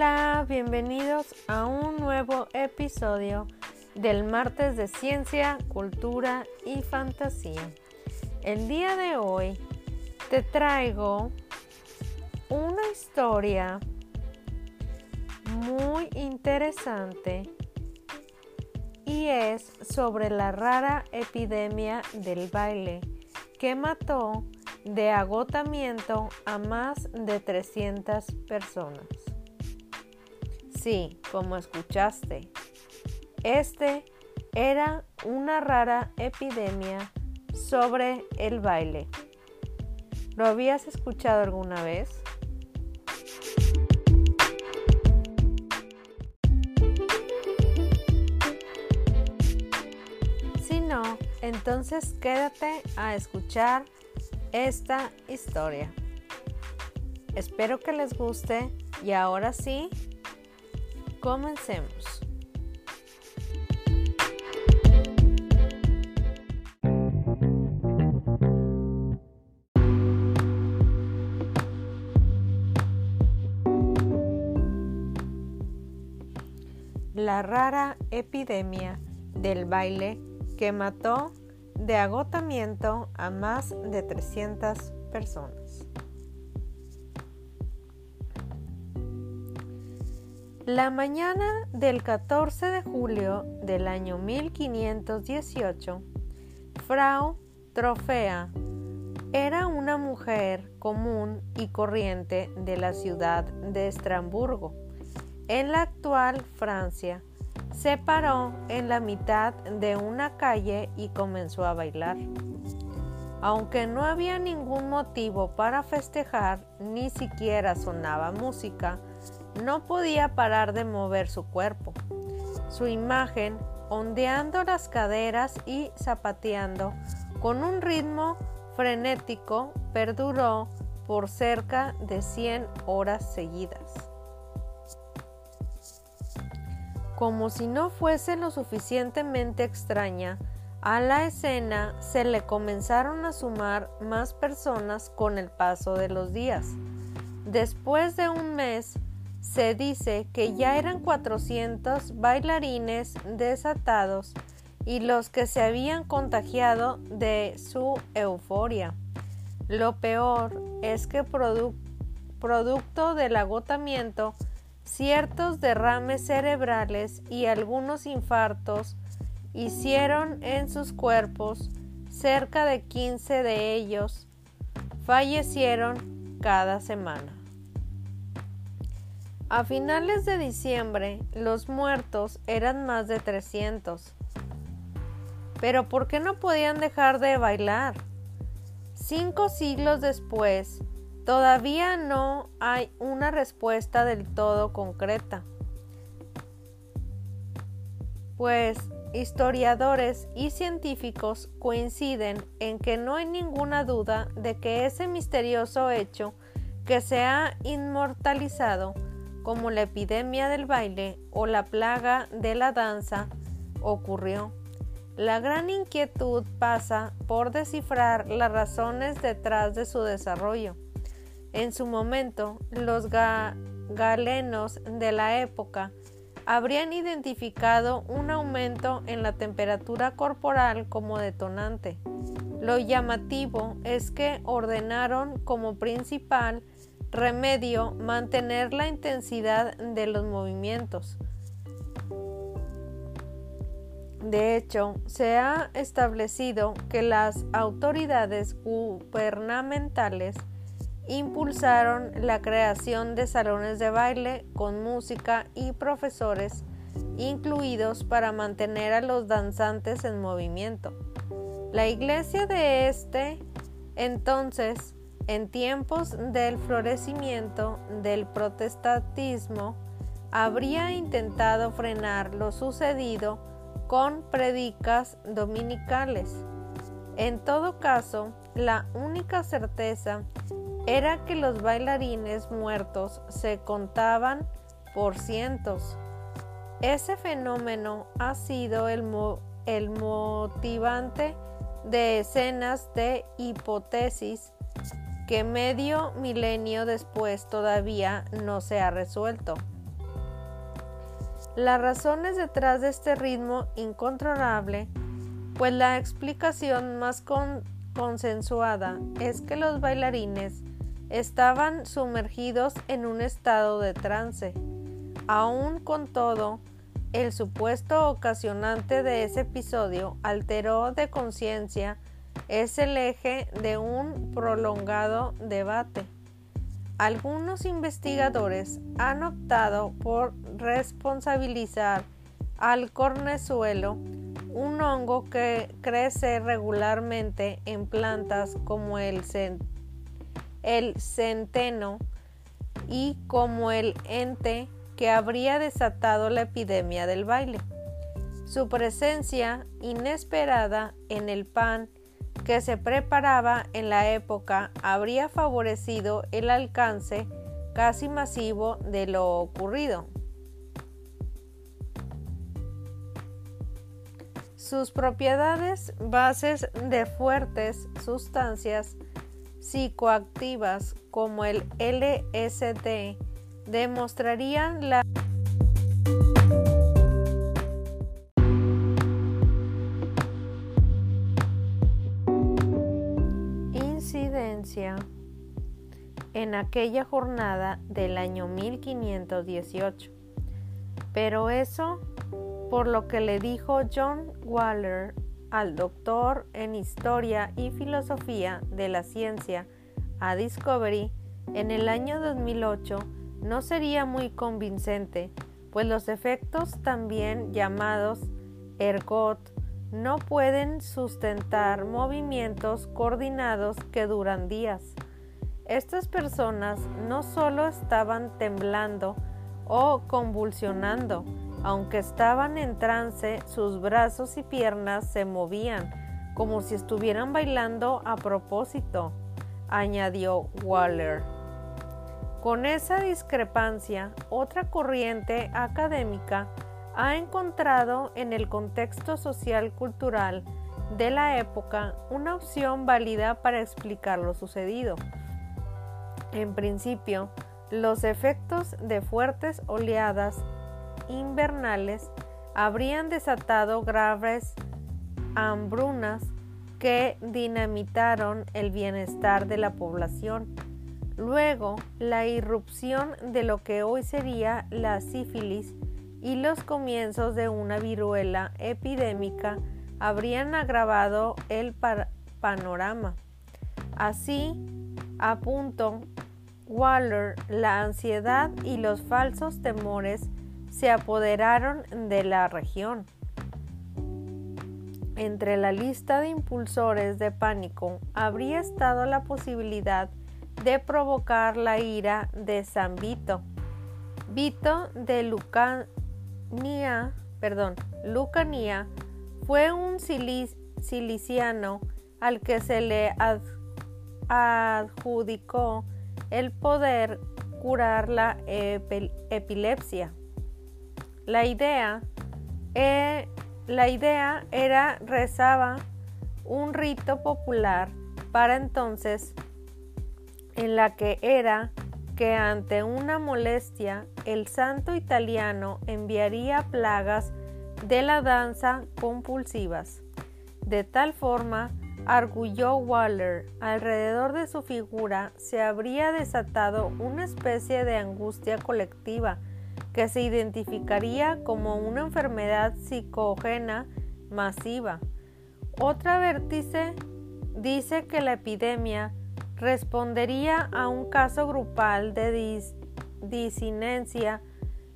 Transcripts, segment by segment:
Hola, bienvenidos a un nuevo episodio del martes de ciencia, cultura y fantasía. El día de hoy te traigo una historia muy interesante y es sobre la rara epidemia del baile que mató de agotamiento a más de 300 personas. Sí, como escuchaste, este era una rara epidemia sobre el baile. ¿Lo habías escuchado alguna vez? Si no, entonces quédate a escuchar esta historia. Espero que les guste y ahora sí, comencemos. La rara epidemia del baile que mató de agotamiento a más de 300 personas. La mañana del 14 de julio del año 1518, Frau Trofea era una mujer común y corriente de la ciudad de Estrasburgo, en la actual Francia. Se paró en la mitad de una calle y comenzó a bailar. Aunque no había ningún motivo para festejar, ni siquiera sonaba música, no podía parar de mover su cuerpo. Su imagen, ondeando las caderas y zapateando con un ritmo frenético, perduró por cerca de 100 horas seguidas. Como si no fuese lo suficientemente extraña, a la escena se le comenzaron a sumar más personas con el paso de los días. Después de un mes, se dice que ya eran 400 bailarines desatados y los que se habían contagiado de su euforia. Lo peor es que producto del agotamiento, ciertos derrames cerebrales y algunos infartos hicieron en sus cuerpos cerca de 15 de ellos fallecieron cada semana. A finales de diciembre, los muertos eran más de 300. Pero ¿por qué no podían dejar de bailar? Cinco siglos después, todavía no hay una respuesta del todo concreta. Pues historiadores y científicos coinciden en que no hay ninguna duda de que ese misterioso hecho que se ha inmortalizado como la epidemia del baile o la plaga de la danza ocurrió. La gran inquietud pasa por descifrar las razones detrás de su desarrollo. En su momento, los galenos de la época habrían identificado un aumento en la temperatura corporal como detonante. Lo llamativo es que ordenaron como principal Remedio, mantener la intensidad de los movimientos. De hecho, se ha establecido que las autoridades gubernamentales impulsaron la creación de salones de baile con música y profesores incluidos para mantener a los danzantes en movimiento. La iglesia de este entonces en tiempos del florecimiento del protestantismo, habría intentado frenar lo sucedido con predicas dominicales. En todo caso, la única certeza era que los bailarines muertos se contaban por cientos. Ese fenómeno ha sido el, el motivante de escenas de hipótesis que medio milenio después todavía no se ha resuelto. Las razones detrás de este ritmo incontrolable, pues la explicación más consensuada es que los bailarines estaban sumergidos en un estado de trance. Aún con todo, el supuesto ocasionante de ese episodio alteró de conciencia es el eje de un prolongado debate. Algunos investigadores han optado por responsabilizar al cornezuelo, un hongo que crece regularmente en plantas como el, el centeno y como el ente que habría desatado la epidemia del baile. Su presencia inesperada en el pan que se preparaba en la época habría favorecido el alcance casi masivo de lo ocurrido. Sus propiedades bases de fuertes sustancias psicoactivas como el LSD demostrarían la aquella jornada del año 1518. Pero eso por lo que le dijo John Waller al doctor en Historia y Filosofía de la Ciencia a Discovery en el año 2008 no sería muy convincente, pues los efectos también llamados ergot no pueden sustentar movimientos coordinados que duran días. Estas personas no solo estaban temblando o convulsionando, aunque estaban en trance, sus brazos y piernas se movían como si estuvieran bailando a propósito, añadió Waller. Con esa discrepancia, otra corriente académica ha encontrado en el contexto social cultural de la época una opción válida para explicar lo sucedido. En principio, los efectos de fuertes oleadas invernales habrían desatado graves hambrunas que dinamitaron el bienestar de la población Luego, la irrupción de lo que hoy sería la sífilis y los comienzos de una viruela epidémica habrían agravado el panorama. Así, punto, Waller, la ansiedad y los falsos temores se apoderaron de la región. Entre la lista de impulsores de pánico habría estado la posibilidad de provocar la ira de San Vito. Vito de Lucania, perdón, Lucania fue un ciliciano al que se le adjudicó el poder curar la epilepsia. La idea, eh, la idea era rezaba un rito popular para entonces en la que era que ante una molestia el santo italiano enviaría plagas de la danza compulsivas. De tal forma, arguyó Waller, alrededor de su figura se habría desatado una especie de angustia colectiva que se identificaría como una enfermedad psicógena masiva. Otra vértice dice que la epidemia respondería a un caso grupal de disinencia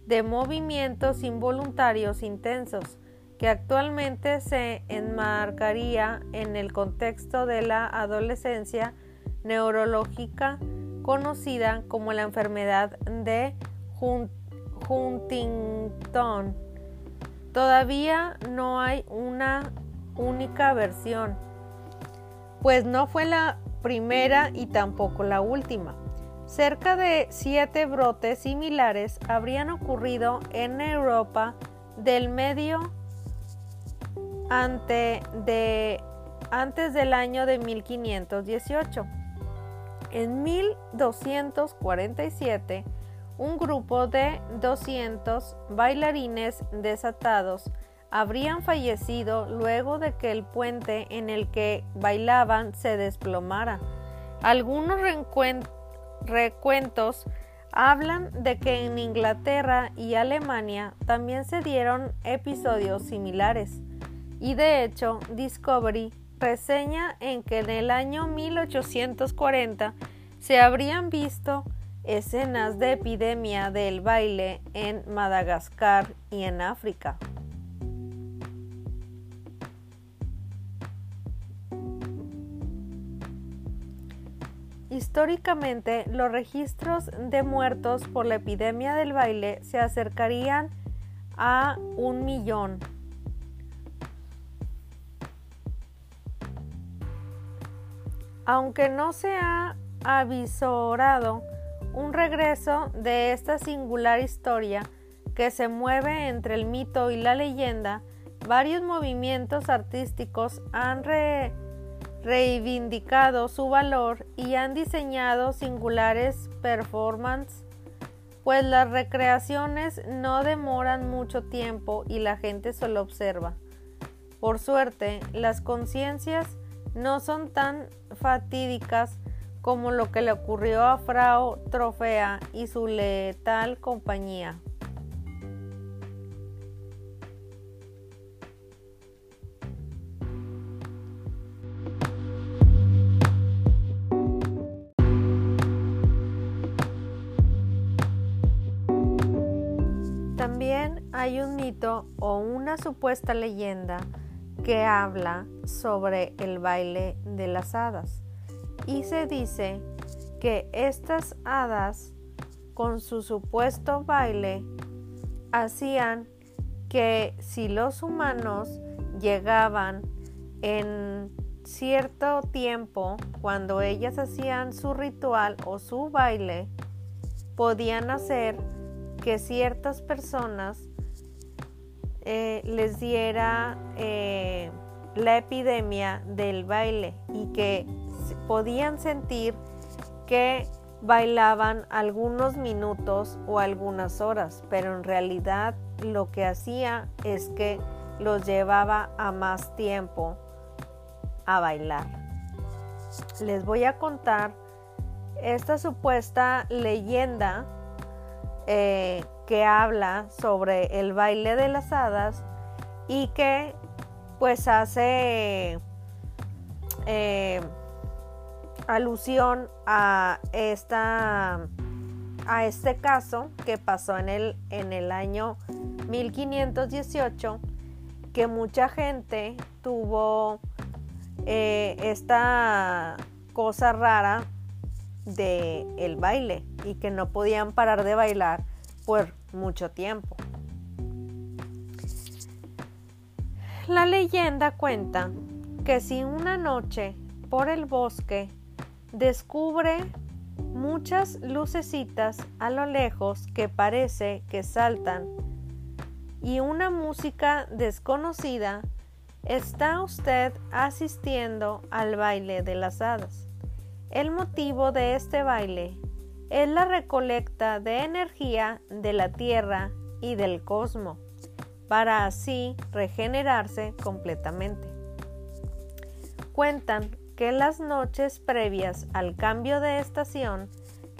de movimientos involuntarios intensos que actualmente se enmarcaría en el contexto de la adolescencia neurológica conocida como la enfermedad de Huntington. Todavía no hay una única versión, pues no fue la primera y tampoco la última. Cerca de siete brotes similares habrían ocurrido en Europa del medio antes del año de 1518. En 1247, un grupo de 200 bailarines desatados habrían fallecido luego de que el puente en el que bailaban se desplomara. Algunos recuentos hablan de que en Inglaterra y Alemania también se dieron episodios similares. Y de hecho, Discovery reseña en que en el año 1840 se habrían visto escenas de epidemia del baile en Madagascar y en África. Históricamente, los registros de muertos por la epidemia del baile se acercarían a un millón. Aunque no se ha avisorado un regreso de esta singular historia que se mueve entre el mito y la leyenda, varios movimientos artísticos han reivindicado su valor y han diseñado singulares performances, pues las recreaciones no demoran mucho tiempo y la gente solo observa. Por suerte, las conciencias no son tan fatídicas como lo que le ocurrió a Frau Trofea y su letal compañía. También hay un mito o una supuesta leyenda que habla sobre el baile de las hadas. Y se dice que estas hadas con su supuesto baile hacían que si los humanos llegaban en cierto tiempo cuando ellas hacían su ritual o su baile podían hacer que ciertas personas eh, les diera eh, la epidemia del baile y que podían sentir que bailaban algunos minutos o algunas horas, pero en realidad lo que hacía es que los llevaba a más tiempo a bailar. Les voy a contar esta supuesta leyenda eh, que habla sobre el baile de las hadas y que pues hace eh, alusión a esta a este caso que pasó en el, en el año 1518 que mucha gente tuvo eh, esta cosa rara de el baile y que no podían parar de bailar por mucho tiempo. La leyenda cuenta que si una noche por el bosque descubre muchas lucecitas a lo lejos que parece que saltan y una música desconocida, está usted asistiendo al baile de las hadas. El motivo de este baile es la recolecta de energía de la Tierra y del cosmos, para así regenerarse completamente. Cuentan que las noches previas al cambio de estación,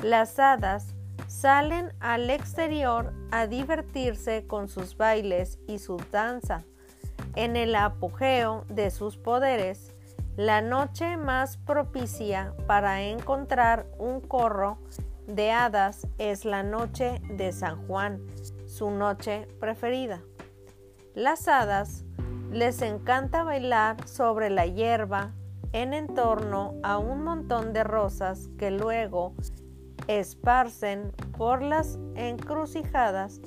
las hadas salen al exterior a divertirse con sus bailes y su danza. En el apogeo de sus poderes, la noche más propicia para encontrar un corro de hadas es la noche de San Juan, su noche preferida. Las hadas les encanta bailar sobre la hierba, en entorno a un montón de rosas que luego esparcen por las encrucijadas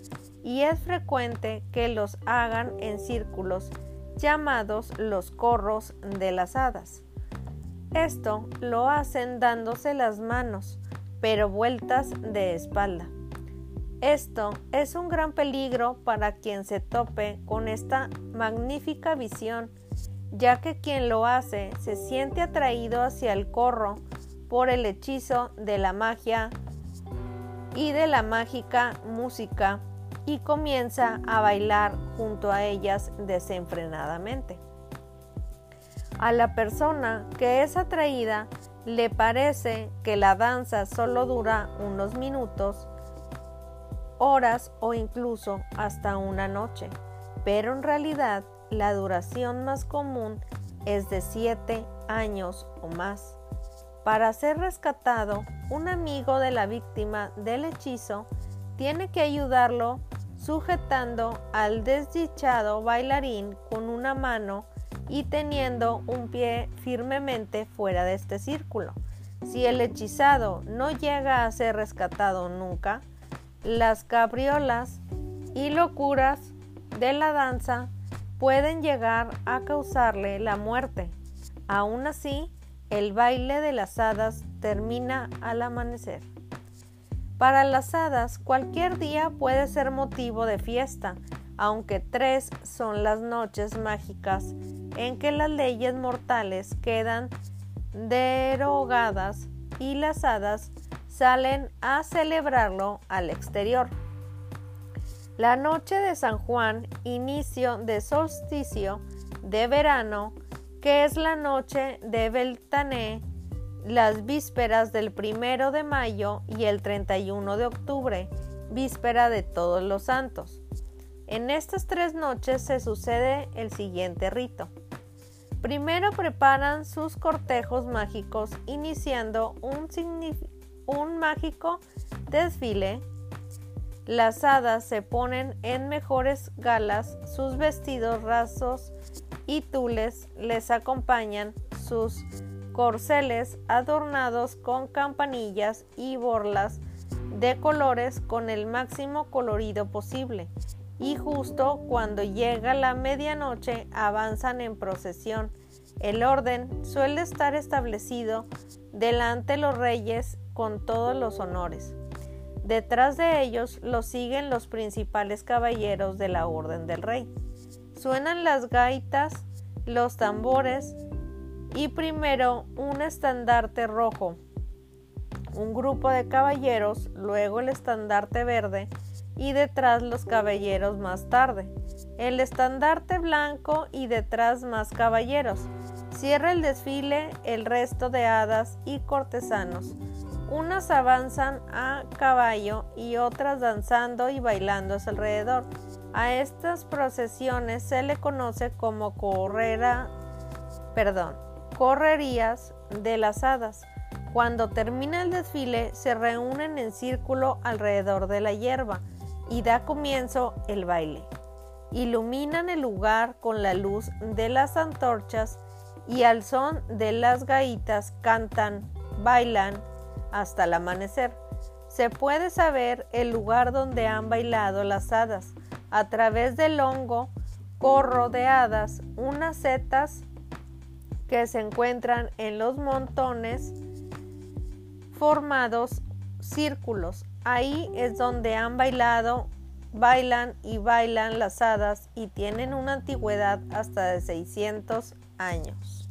y es frecuente que los hagan en círculos llamados los corros de las hadas. Esto lo hacen dándose las manos, pero vueltas de espalda. Esto es un gran peligro para quien se tope con esta magnífica visión ya que quien lo hace se siente atraído hacia el corro por el hechizo de la magia y de la mágica música y comienza a bailar junto a ellas desenfrenadamente. A la persona que es atraída le parece que la danza solo dura unos minutos, horas o incluso hasta una noche, pero en realidad la duración más común es de 7 años o más. Para ser rescatado, un amigo de la víctima del hechizo tiene que ayudarlo sujetando al desdichado bailarín con una mano y teniendo un pie firmemente fuera de este círculo. Si el hechizado no llega a ser rescatado nunca, las cabriolas y locuras de la danza pueden llegar a causarle la muerte. Aún así, el baile de las hadas termina al amanecer. Para las hadas, cualquier día puede ser motivo de fiesta, aunque tres son las noches mágicas en que las leyes mortales quedan derogadas y las hadas salen a celebrarlo al exterior. La noche de San Juan, inicio de solsticio de verano, que es la noche de Beltané, las vísperas del primero de mayo y el 31 de octubre, víspera de todos los santos. En estas tres noches se sucede el siguiente rito. Primero preparan sus cortejos mágicos iniciando un, un mágico desfile. Las hadas se ponen en mejores galas, sus vestidos rasos y tules les acompañan sus corceles adornados con campanillas y borlas de colores con el máximo colorido posible y justo cuando llega la medianoche avanzan en procesión. El orden suele estar establecido delante de los reyes con todos los honores. Detrás de ellos los siguen los principales caballeros de la Orden del Rey. Suenan las gaitas, los tambores y primero un estandarte rojo, un grupo de caballeros, luego el estandarte verde, y detrás los caballeros más tarde. El estandarte blanco y detrás más caballeros. Cierra el desfile el resto de hadas y cortesanos. Unas avanzan a caballo y otras danzando y bailando a su alrededor. A estas procesiones se le conoce como perdón, correrías de las hadas. Cuando termina el desfile se reúnen en círculo alrededor de la hierba y da comienzo el baile. Iluminan el lugar con la luz de las antorchas y al son de las gaitas cantan, bailan hasta el amanecer. Se puede saber el lugar donde han bailado las hadas a través del hongo corro de hadas, unas setas que se encuentran en los montones formados círculos Ahí es donde han bailado, bailan y bailan las hadas y tienen una antigüedad hasta de 600 años.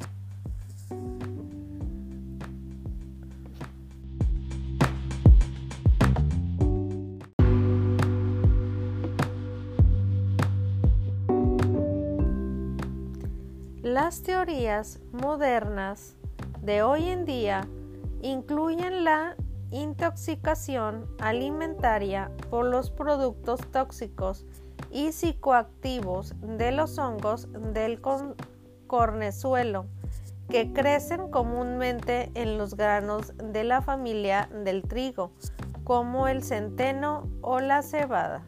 Las teorías modernas de hoy en día incluyen la intoxicación alimentaria por los productos tóxicos y psicoactivos de los hongos del cornezuelo que crecen comúnmente en los granos de la familia del trigo, como el centeno o la cebada.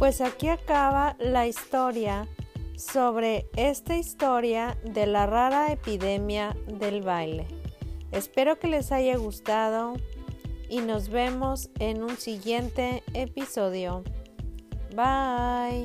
Pues aquí acaba la historia sobre esta historia de la rara epidemia del baile. Espero que les haya gustado y nos vemos en un siguiente episodio. Bye.